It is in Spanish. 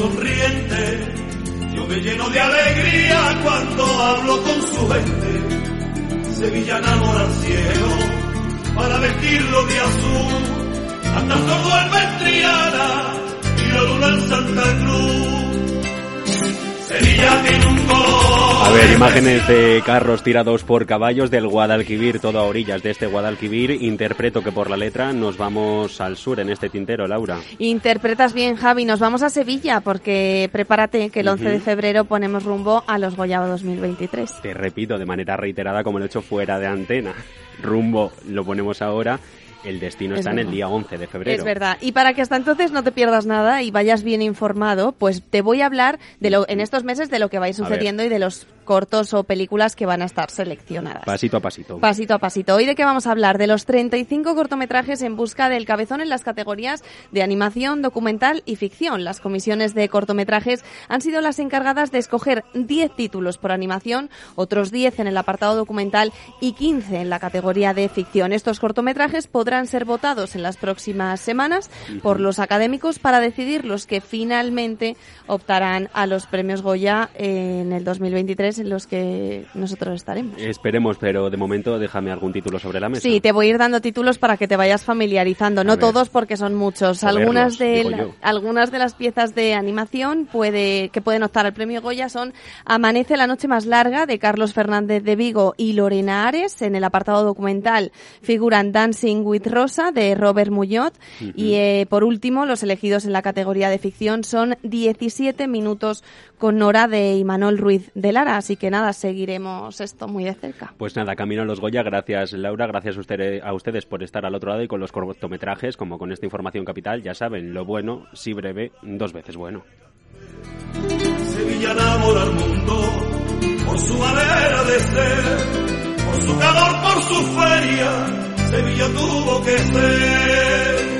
sonriente. Yo me lleno de alegría cuando hablo con su gente. Sevilla enamora al cielo para vestirlo de azul. Hasta todo el Triana y la luna en Santa Cruz. Sevilla a ver, imágenes de carros tirados por caballos del Guadalquivir, todo a orillas de este Guadalquivir. Interpreto que por la letra nos vamos al sur en este tintero, Laura. Interpretas bien, Javi. Nos vamos a Sevilla porque prepárate que el 11 de febrero ponemos rumbo a los Goya 2023. Te repito de manera reiterada como lo he hecho fuera de antena. Rumbo lo ponemos ahora el destino está en el día 11 de febrero. Es verdad. Y para que hasta entonces no te pierdas nada y vayas bien informado, pues te voy a hablar de lo, en estos meses de lo que va sucediendo y de los cortos o películas que van a estar seleccionadas. Pasito a pasito. Pasito a pasito. Hoy de qué vamos a hablar? De los 35 cortometrajes en busca del cabezón en las categorías de animación, documental y ficción. Las comisiones de cortometrajes han sido las encargadas de escoger 10 títulos por animación, otros 10 en el apartado documental y 15 en la categoría de ficción. Estos cortometrajes podrán ser votados en las próximas semanas por los académicos para decidir los que finalmente optarán a los premios Goya en el 2023 en los que nosotros estaremos. Esperemos, pero de momento déjame algún título sobre la mesa. Sí, te voy a ir dando títulos para que te vayas familiarizando. no todos porque son muchos. algunas de algunas de las piezas de animación puede que pueden optar al premio Goya son Amanece la noche más larga de Carlos Fernández de Vigo y Lorena Ares. En el apartado documental figuran Dancing with Rosa de Robert Muñoz y eh, por último los elegidos en la categoría de ficción son 17 minutos con Nora de Imanol Ruiz de Lara. Así que nada, seguiremos esto muy de cerca. Pues nada, camino a los Goya. Gracias Laura, gracias a, ustedes, a ustedes por estar al otro lado y con los cortometrajes, como con esta información capital. Ya saben, lo bueno, si breve, dos veces bueno. Sevilla enamora al mundo por su manera de ser, por su calor, por su feria. Sevilla tuvo que ser.